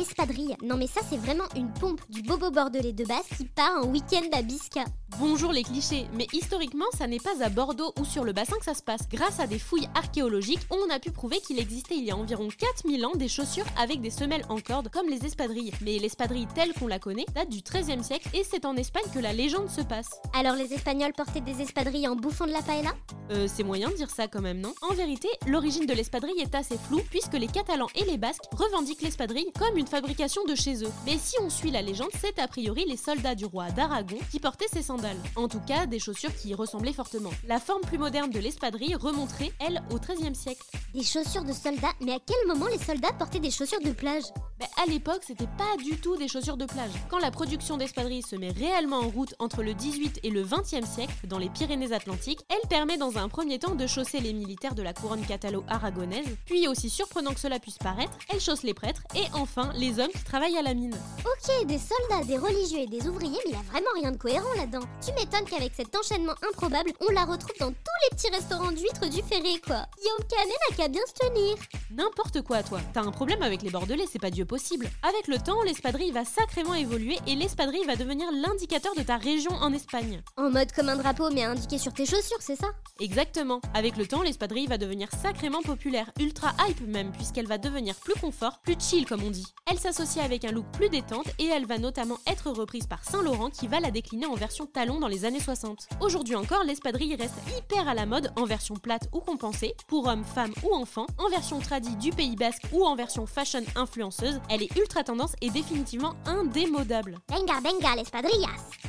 espadrille. Non mais ça c'est vraiment une pompe du bobo bordelais de base qui part en week-end à Bisca. Bonjour les clichés, mais historiquement, ça n'est pas à Bordeaux ou sur le bassin que ça se passe. Grâce à des fouilles archéologiques, on a pu prouver qu'il existait il y a environ 4000 ans des chaussures avec des semelles en corde comme les espadrilles. Mais l'espadrille telle qu'on la connaît date du XIIIe siècle et c'est en Espagne que la légende se passe. Alors les Espagnols portaient des espadrilles en bouffant de la paella? Euh, c'est moyen de dire ça quand même, non? En vérité, l'origine de l'espadrille est assez floue puisque les Catalans et les Basques revendiquent l'espadrille comme une fabrication de chez eux. Mais si on suit la légende, c'est a priori les soldats du roi d'Aragon qui portaient ces sandales. En tout cas, des chaussures qui y ressemblaient fortement. La forme plus moderne de l'espadrille remonterait, elle, au XIIIe siècle. Des chaussures de soldats Mais à quel moment les soldats portaient des chaussures de plage? Mais à l'époque, c'était pas du tout des chaussures de plage. Quand la production d'espadrilles se met réellement en route entre le 18 et le 20e siècle, dans les Pyrénées-Atlantiques, elle permet dans un premier temps de chausser les militaires de la couronne catalo-aragonaise, puis aussi surprenant que cela puisse paraître, elle chausse les prêtres et enfin les hommes qui travaillent à la mine. Ok, des soldats, des religieux et des ouvriers, mais il a vraiment rien de cohérent là-dedans. Tu m'étonnes qu'avec cet enchaînement improbable, on la retrouve dans tous les petits restaurants d'huîtres du Ferré, quoi. Guillaume Canet n'a qu'à bien se tenir. N'importe quoi, toi. T'as un problème avec les Bordelais, c'est pas Dieu possible. Avec le temps, l'espadrille va sacrément évoluer et l'espadrille va devenir l'indicateur de ta région en Espagne. En mode comme un drapeau, mais indiqué sur tes chaussures, c'est ça? Exactement. Avec le temps, l'espadrille va devenir sacrément populaire, ultra hype même, puisqu'elle va devenir plus confort, plus chill comme on dit. Elle s'associe avec un look plus détente et elle va notamment être reprise par Saint Laurent qui va la décliner en version talon dans les années 60. Aujourd'hui encore, l'espadrille reste hyper à la mode en version plate ou compensée, pour hommes, femmes ou enfants, en version tradie du Pays Basque ou en version fashion influenceuse. Elle est ultra tendance et définitivement indémodable. Venga, venga, l'espadrillas